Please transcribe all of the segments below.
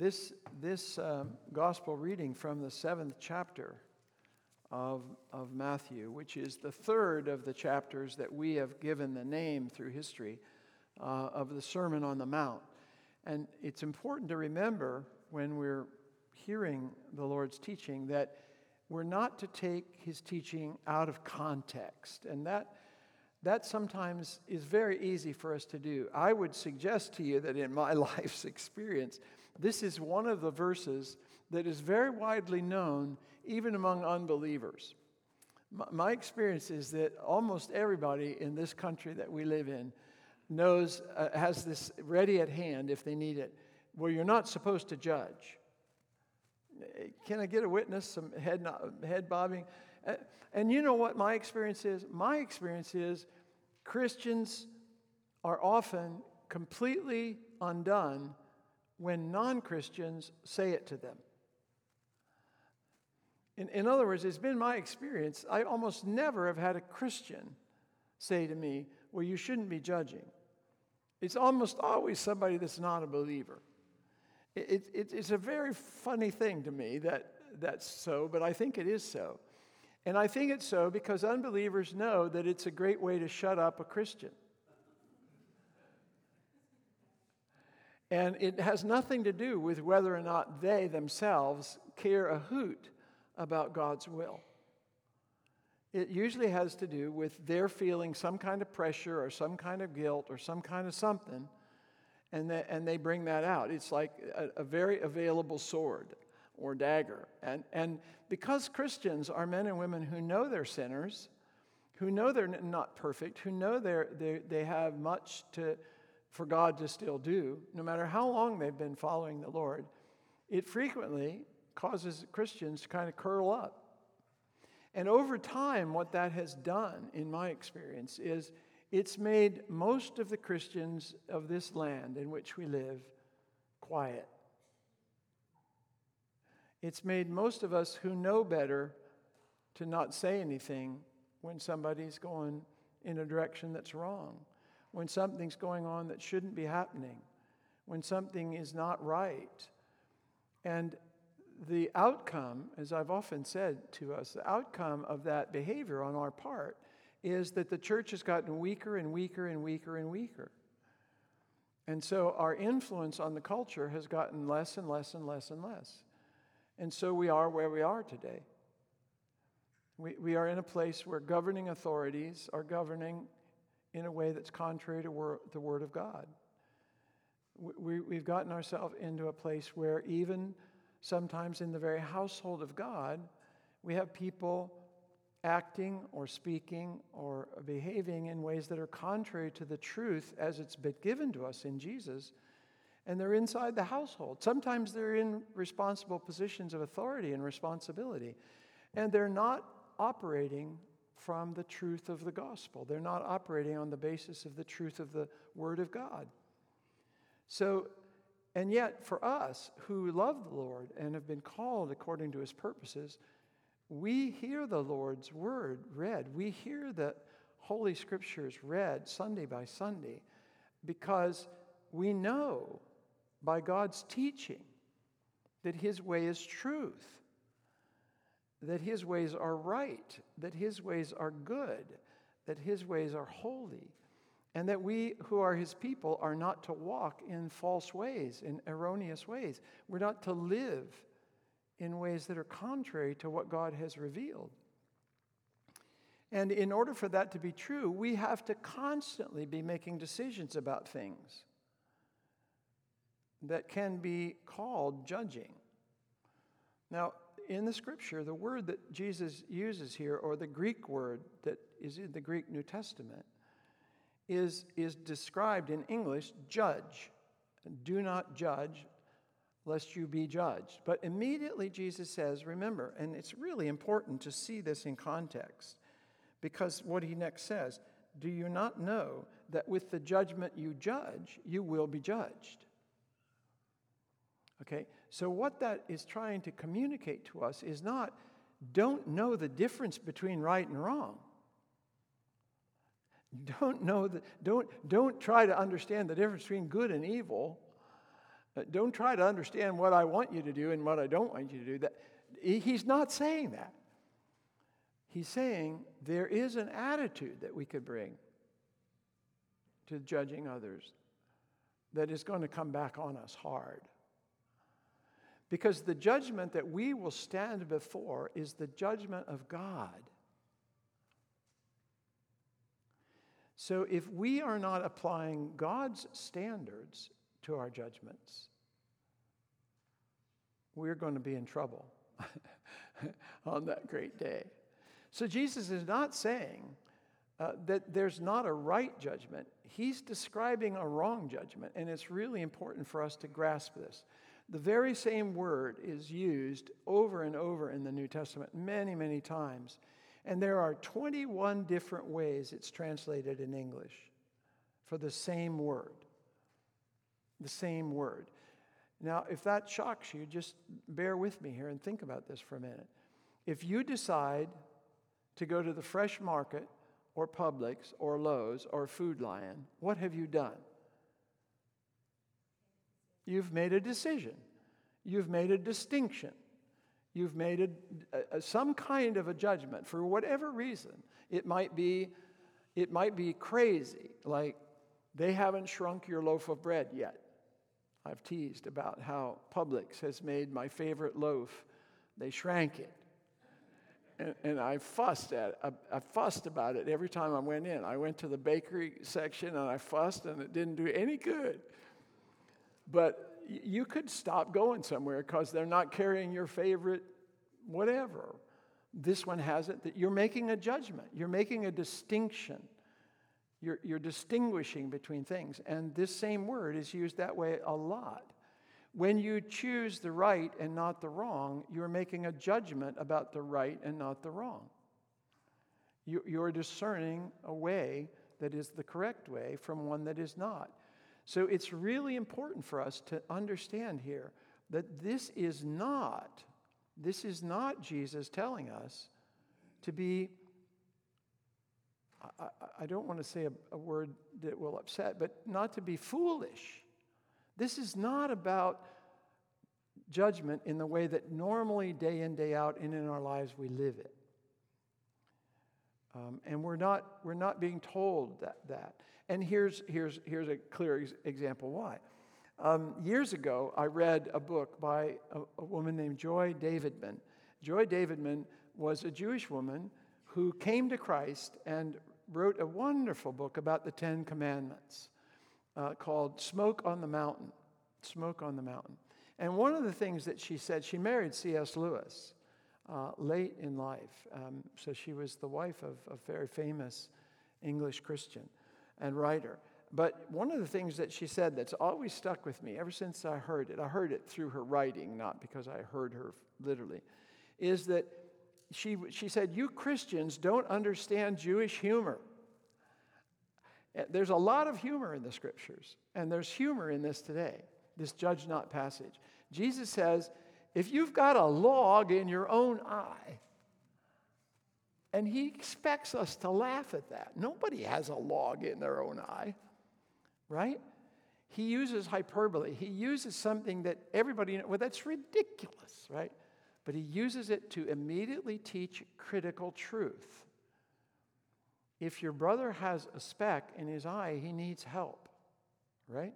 This, this um, gospel reading from the seventh chapter of, of Matthew, which is the third of the chapters that we have given the name through history uh, of the Sermon on the Mount. And it's important to remember when we're hearing the Lord's teaching that we're not to take his teaching out of context. And that, that sometimes is very easy for us to do. I would suggest to you that in my life's experience, this is one of the verses that is very widely known even among unbelievers. My experience is that almost everybody in this country that we live in knows, uh, has this ready at hand if they need it, where you're not supposed to judge. Can I get a witness? Some head, head bobbing. Uh, and you know what my experience is? My experience is Christians are often completely undone when non Christians say it to them. In, in other words, it's been my experience, I almost never have had a Christian say to me, Well, you shouldn't be judging. It's almost always somebody that's not a believer. It, it, it's a very funny thing to me that that's so, but I think it is so. And I think it's so because unbelievers know that it's a great way to shut up a Christian. And it has nothing to do with whether or not they themselves care a hoot about God's will. It usually has to do with their feeling some kind of pressure or some kind of guilt or some kind of something and they, and they bring that out. It's like a, a very available sword or dagger. And, and because Christians are men and women who know they're sinners, who know they're not perfect, who know they're, they, they have much to, for God to still do, no matter how long they've been following the Lord, it frequently causes Christians to kind of curl up. And over time, what that has done, in my experience, is it's made most of the Christians of this land in which we live quiet. It's made most of us who know better to not say anything when somebody's going in a direction that's wrong, when something's going on that shouldn't be happening, when something is not right. And the outcome, as I've often said to us, the outcome of that behavior on our part is that the church has gotten weaker and weaker and weaker and weaker. And so our influence on the culture has gotten less and less and less and less. And so we are where we are today. We, we are in a place where governing authorities are governing in a way that's contrary to wor- the Word of God. We, we've gotten ourselves into a place where, even sometimes in the very household of God, we have people acting or speaking or behaving in ways that are contrary to the truth as it's been given to us in Jesus. And they're inside the household. Sometimes they're in responsible positions of authority and responsibility. And they're not operating from the truth of the gospel. They're not operating on the basis of the truth of the Word of God. So, and yet, for us who love the Lord and have been called according to his purposes, we hear the Lord's word read. We hear the Holy Scriptures read Sunday by Sunday because we know by God's teaching that His way is truth, that His ways are right, that His ways are good, that His ways are holy, and that we who are His people are not to walk in false ways, in erroneous ways. We're not to live in ways that are contrary to what God has revealed. And in order for that to be true, we have to constantly be making decisions about things that can be called judging. Now, in the scripture, the word that Jesus uses here, or the Greek word that is in the Greek New Testament, is, is described in English judge. Do not judge, lest you be judged. But immediately Jesus says, remember, and it's really important to see this in context, because what he next says, do you not know that with the judgment you judge, you will be judged? Okay, so what that is trying to communicate to us is not don't know the difference between right and wrong. Don't know that, don't, don't try to understand the difference between good and evil Uh, don't try to understand what I want you to do and what I don't want you to do. That, he's not saying that. He's saying there is an attitude that we could bring to judging others that is going to come back on us hard. Because the judgment that we will stand before is the judgment of God. So if we are not applying God's standards to our judgments, we're going to be in trouble on that great day. So Jesus is not saying uh, that there's not a right judgment. He's describing a wrong judgment, and it's really important for us to grasp this. The very same word is used over and over in the New Testament, many, many times. And there are 21 different ways it's translated in English for the same word. The same word. Now, if that shocks you, just bear with me here and think about this for a minute. If you decide to go to the fresh market or Publix or Lowe's or Food Lion, what have you done? You've made a decision. You've made a distinction. You've made a, a, some kind of a judgment for whatever reason. It might be, it might be crazy, like they haven't shrunk your loaf of bread yet. I've teased about how Publix has made my favorite loaf. They shrank it. And, and I fussed at I, I fussed about it every time I went in. I went to the bakery section and I fussed and it didn't do any good. But you could stop going somewhere because they're not carrying your favorite whatever. This one has it that you're making a judgment, you're making a distinction. You're, you're distinguishing between things. And this same word is used that way a lot. When you choose the right and not the wrong, you're making a judgment about the right and not the wrong. You, you're discerning a way that is the correct way from one that is not. So it's really important for us to understand here that this is not, this is not Jesus telling us to be, I, I don't want to say a, a word that will upset, but not to be foolish. This is not about judgment in the way that normally, day in, day out, and in our lives we live it. Um, and we're not, we're not being told that. that. And here's, here's, here's a clear ex- example why. Um, years ago, I read a book by a, a woman named Joy Davidman. Joy Davidman was a Jewish woman who came to Christ and wrote a wonderful book about the Ten Commandments uh, called Smoke on the Mountain. Smoke on the Mountain. And one of the things that she said, she married C.S. Lewis uh, late in life. Um, so she was the wife of a very famous English Christian and writer. But one of the things that she said that's always stuck with me ever since I heard it, I heard it through her writing, not because I heard her literally, is that she, she said, You Christians don't understand Jewish humor. Eh, there's a lot of humor in the scriptures, and there's humor in this today, this judge not passage. Jesus says, If you've got a log in your own eye, and he expects us to laugh at that. Nobody has a log in their own eye, right? He uses hyperbole. He uses something that everybody, well, that's ridiculous, right? But he uses it to immediately teach critical truth. If your brother has a speck in his eye, he needs help, right?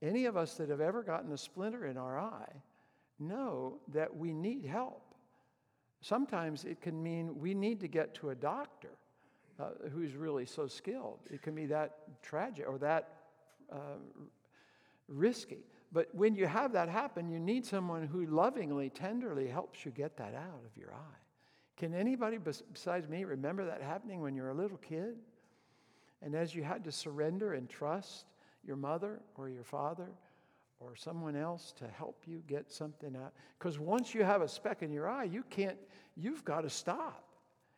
Any of us that have ever gotten a splinter in our eye know that we need help. Sometimes it can mean we need to get to a doctor uh, who's really so skilled. It can be that tragic or that uh, risky. But when you have that happen, you need someone who lovingly, tenderly helps you get that out of your eye. Can anybody besides me remember that happening when you were a little kid? And as you had to surrender and trust your mother or your father or someone else to help you get something out. Because once you have a speck in your eye, you can't, you've got to stop.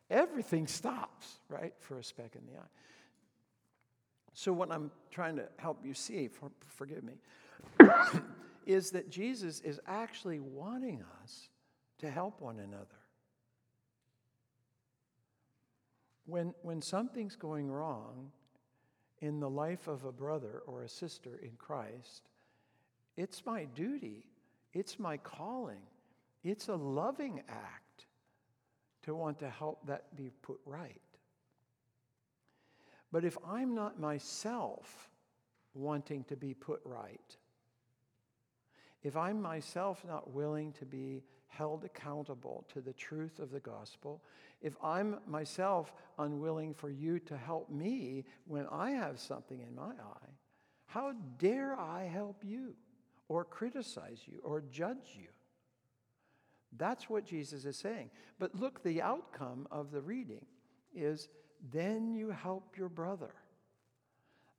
Everything stops, right, for a speck in the eye. So, what I'm trying to help you see, for, forgive me, is that Jesus is actually wanting us to help one another. When, when something's going wrong in the life of a brother or a sister in Christ, It's my duty. It's my calling. It's a loving act to want to help that be put right. But if I'm not myself wanting to be put right, if I'm myself not willing to be held accountable to the truth of the gospel, if I'm myself unwilling for you to help me when I have something in my eye, how dare I help you or criticize you or judge you? That's what Jesus is saying. But look, the outcome of the reading is then you help your brother,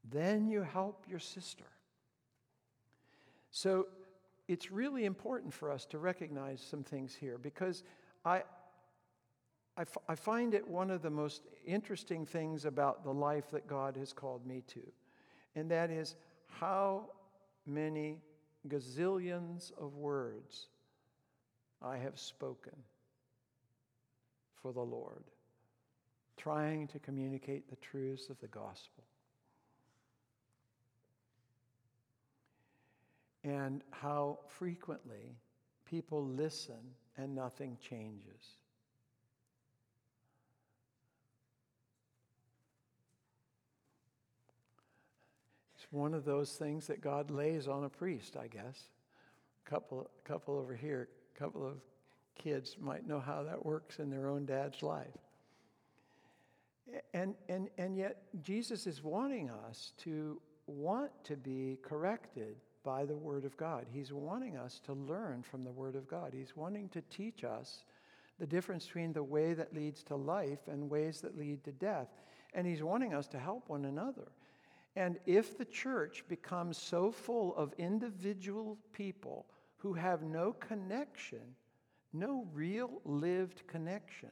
then you help your sister. So it's really important for us to recognize some things here because I, I, f- I find it one of the most interesting things about the life that God has called me to, and that is how many gazillions of words I have spoken for the Lord, trying to communicate the truths of the gospel. And how frequently people listen and nothing changes. One of those things that God lays on a priest, I guess. A couple, couple over here couple of kids might know how that works in their own dad's life. And, and, and yet, Jesus is wanting us to want to be corrected by the Word of God. He's wanting us to learn from the Word of God. He's wanting to teach us the difference between the way that leads to life and ways that lead to death. And He's wanting us to help one another. And if the church becomes so full of individual people who have no connection, no real lived connection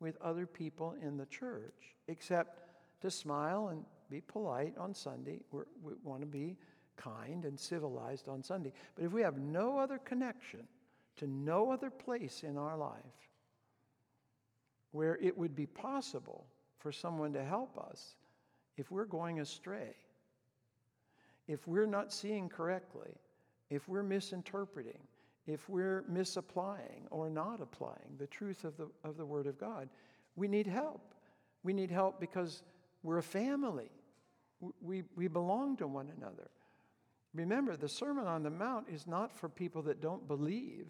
with other people in the church, except to smile and be polite on Sunday. We're, we want to be kind and civilized on Sunday. But if we have no other connection to no other place in our life where it would be possible for someone to help us if we're going astray, if we're not seeing correctly, if we're misinterpreting, if we're misapplying or not applying the truth of the, of the Word of God, we need help. We need help because we're a family. We, we belong to one another. Remember, the Sermon on the Mount is not for people that don't believe.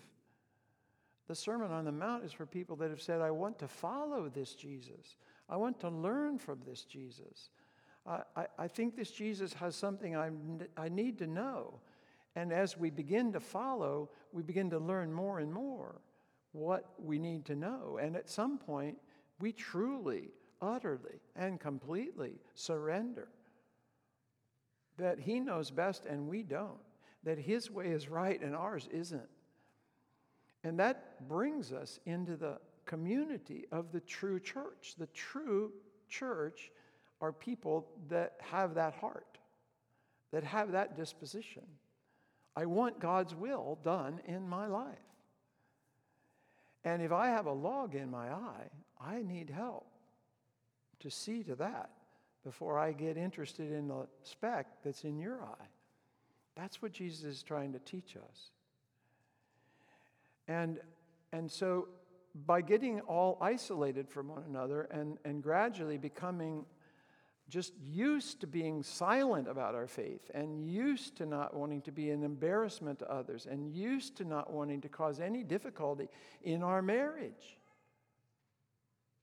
The Sermon on the Mount is for people that have said, I want to follow this Jesus. I want to learn from this Jesus. I, I, think this Jesus has something I, I need to know. And as we begin to follow, we begin to learn more and more what we need to know. And at some point, we truly, utterly, and completely surrender that He knows best and we don't, that His way is right and ours isn't. And that brings us into the community of the true church. The true church are people that have that heart, that have that disposition. I want God's will done in my life. And if I have a log in my eye, I need help to see to that before I get interested in the speck that's in your eye. That's what Jesus is trying to teach us. And, and so, by getting all isolated from one another and, and gradually becoming just used to being silent about our faith and used to not wanting to be an embarrassment to others and used to not wanting to cause any difficulty in our marriage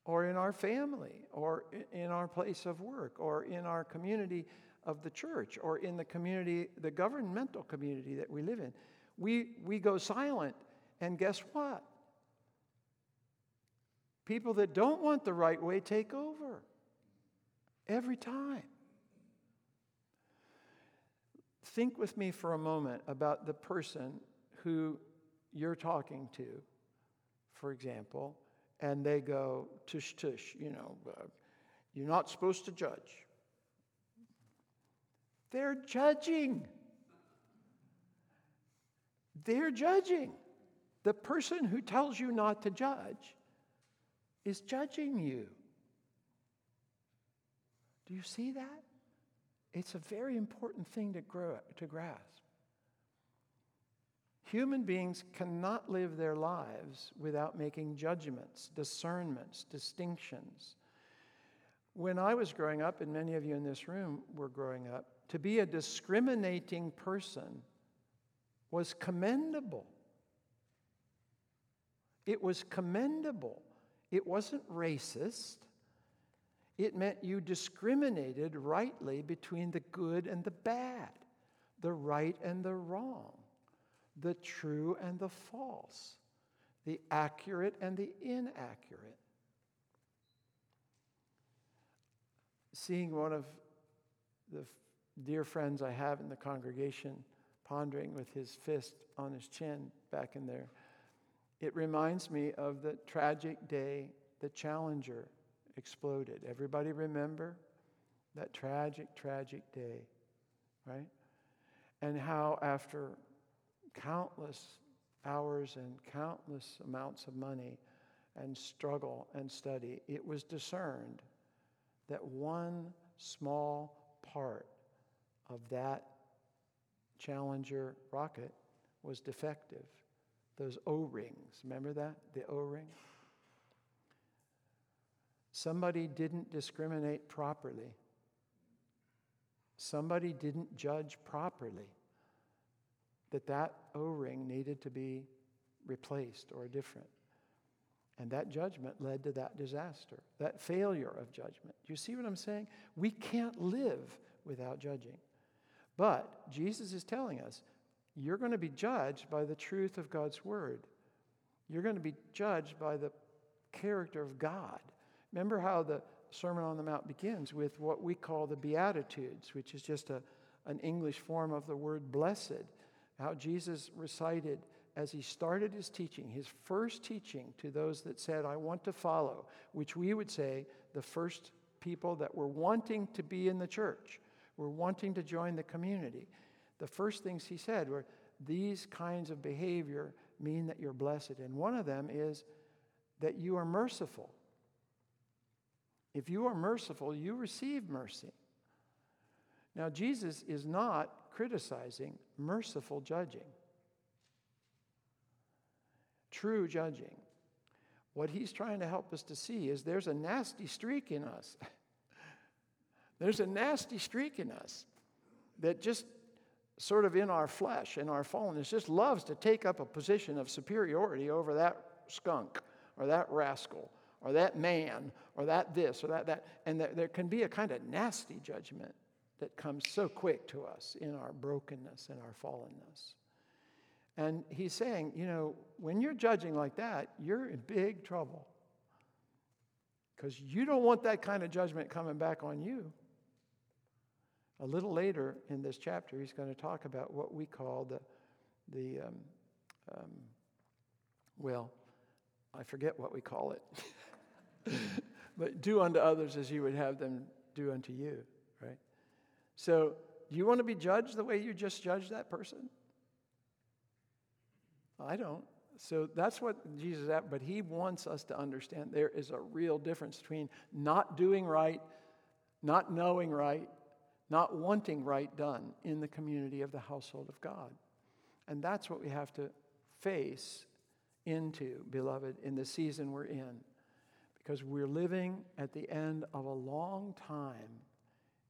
or in our family or in our place of work or in our community of the church or in the community, the governmental community that we live in. We, we go silent, and guess what? People that don't want the right way take over. Every time. Think with me for a moment about the person who you're talking to, for example, and they go, tush, tush, you know, uh, you're not supposed to judge. They're judging. They're judging. The person who tells you not to judge is judging you. Do you see that? It's a very important thing to, grow, to grasp. Human beings cannot live their lives without making judgments, discernments, distinctions. When I was growing up, and many of you in this room were growing up, to be a discriminating person was commendable. It was commendable. It wasn't racist. It meant you discriminated rightly between the good and the bad, the right and the wrong the true and the false, the accurate and the inaccurate. Seeing one of the dear friends I have in the congregation pondering with his fist on his chin back in there, it reminds me of the tragic day the Challenger exploded. Everybody remember that tragic, tragic day, right? And how, after countless hours and countless amounts of money and struggle and study, it was discerned that one small part of that Challenger rocket was defective. Those O rings, remember that? The O ring? Somebody didn't discriminate properly. Somebody didn't judge properly that that O-ring needed to be replaced or different. And that judgment led to that disaster, that failure of judgment. Do you see what I'm saying? We can't live without judging. But Jesus is telling us you're going to be judged by the truth of God's word. You're going to be judged by the character of God. Remember how the Sermon on the Mount begins with what we call the Beatitudes, which is just a, an English form of the word blessed how Jesus recited as he started his teaching, his first teaching to those that said, I want to follow, which we would say the first people that were wanting to be in the church, were wanting to join the community. The first things he said were, These kinds of behavior mean that you're blessed. And one of them is that you are merciful. If you are merciful, you receive mercy. Now, Jesus is not criticizing, merciful judging, true judging. What he's trying to help us to see is there's a nasty streak in us. there's a nasty streak in us that just sort of in our flesh, in our fallenness, just loves to take up a position of superiority over that skunk or that rascal or that man or that this or that that. And there can be a kind of nasty judgment that comes so quick to us in our brokenness and our fallenness. And he's saying, you know, when you're judging like that, you're in big trouble. Because you don't want that kind of judgment coming back on you. A little later in this chapter, he's going to talk about what we call the, the um, um, well, I forget what we call it. but do unto others as you would have them do unto you, right? So, do you want to be judged the way you just judged that person? I don't. So that's what Jesus at, but he wants us to understand there is a real difference between not doing right, not knowing right, not wanting right done in the community of the household of God. And that's what we have to face into, beloved, in the season we're in. Because we're living at the end of a long time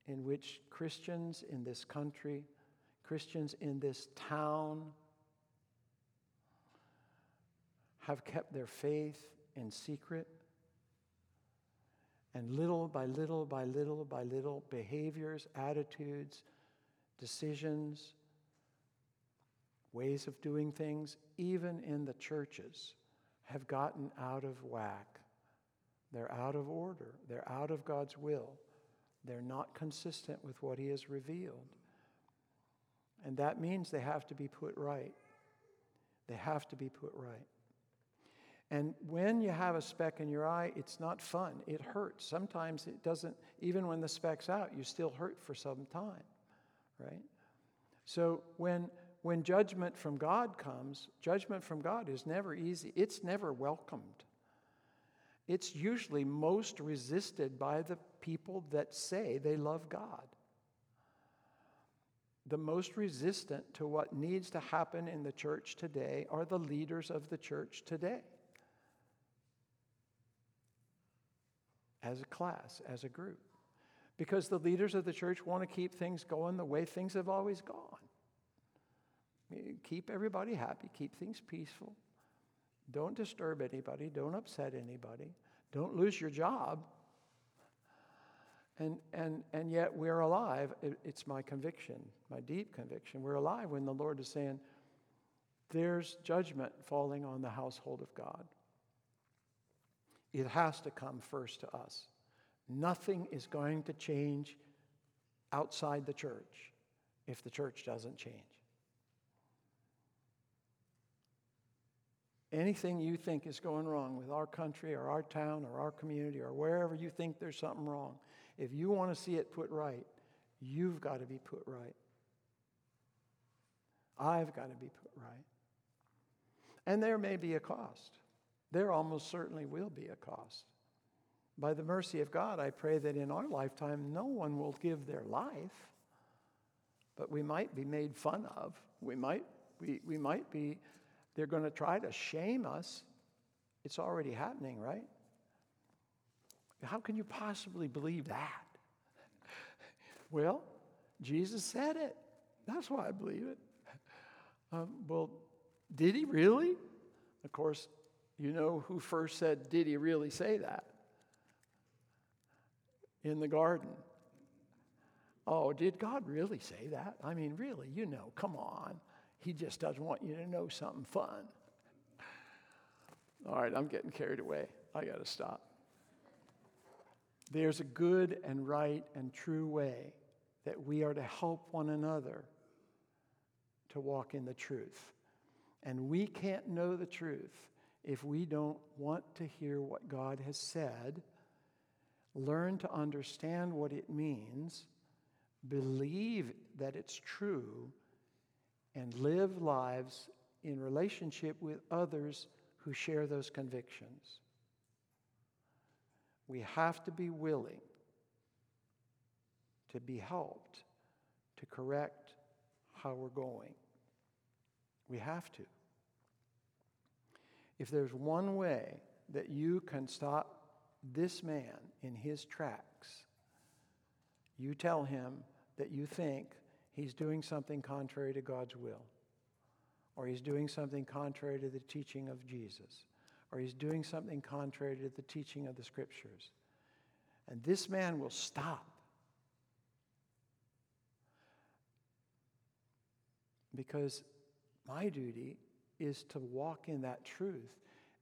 in which Christians in this country, Christians in this town, have kept their faith in secret. And little by little by little by little, behaviors, attitudes, decisions, ways of doing things, even in the churches, have gotten out of whack. They're out of order. They're out of God's will. They're not consistent with what He has revealed. And that means they have to be put right. They have to be put right. And when you have a speck in your eye, it's not fun. It hurts. Sometimes it doesn't, even when the speck's out, you still hurt for some time, right? So when, when judgment from God comes, judgment from God is never easy, it's never welcomed. It's usually most resisted by the people that say they love God. the most resistant to what needs to happen in the church today are the leaders of the church today. As a class, as a group. Because the leaders of the church want to keep things going the way things have always gone. Keep everybody happy, keep things peaceful. Don't disturb anybody, don't upset anybody, don't lose your job. And, and, and yet we're alive. It, it's my conviction, my deep conviction. We're alive when the Lord is saying, there's judgment falling on the household of God. It has to come first to us. Nothing is going to change outside the church if the church doesn't change. Anything you think is going wrong with our country or our town or our community or wherever you think there's something wrong, if you want to see it put right, you've got to be put right. I've got to be put right. And there may be a cost. There almost certainly will be a cost. By the mercy of God, I pray that in our lifetime, no one will give their life, but we might be made fun of. We might, we, we might be, they're going to try to shame us. It's already happening, right? How can you possibly believe that? well, Jesus said it. That's why I believe it. Um, well, did he really? Of course, you know who first said, Did he really say that? In the garden. Oh, did God really say that? I mean, really, you know, come on. He just doesn't want you to know something fun. All right, I'm getting carried away. I got to stop. There's a good and right and true way that we are to help one another to walk in the truth. And we can't know the truth if we don't want to hear what God has said, learn to understand what it means, believe that it's true, and live lives in relationship with others who share those convictions. We have to be willing to be helped to correct how we're going. We have to. If there's one way that you can stop this man in his tracks, you tell him that you think he's doing something contrary to God's will, or he's doing something contrary to the teaching of Jesus or he's doing something contrary to the teaching of the scriptures. And this man will stop. Because my duty is to walk in that truth.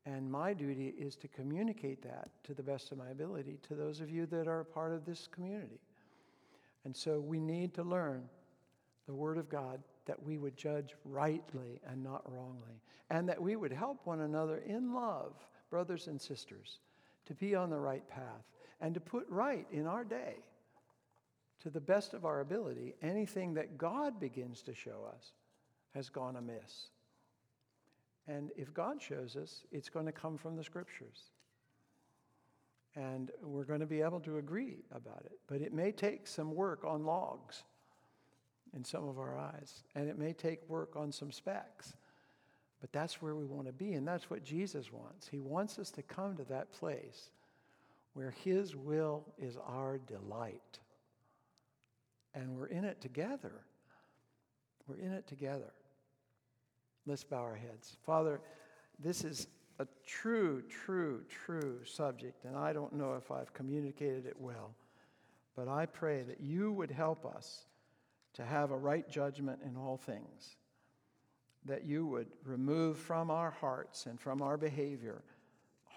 And my duty is to communicate that to the best of my ability to those of you that are part of this community. And so we need to learn the Word of God that we would judge rightly and not wrongly, and that we would help one another in love, brothers and sisters, to be on the right path and to put right in our day, to the best of our ability, anything that God begins to show us has gone amiss. And if God shows us, it's going to come from the scriptures. And we're going to be able to agree about it. But it may take some work on logs in some of our eyes. And it may take work on some specks, But that's where we want to be. And that's what Jesus wants. He wants us to come to that place where His will is our delight. And we're in it together. We're in it together. Let's bow our heads. Father, this is a true, true, true subject, and I don't know if I've communicated it well, but I pray that you would help us to have a right judgment in all things, that you would remove from our hearts and from our behavior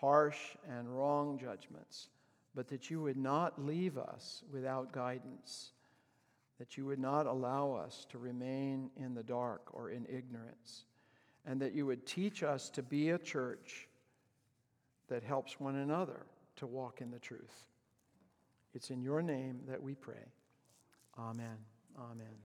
harsh and wrong judgments, but that you would not leave us without guidance, that you would not allow us to remain in the dark or in ignorance, and that you would teach us to be a church that helps one another to walk in the truth. It's in your name that we pray. Amen. Amen.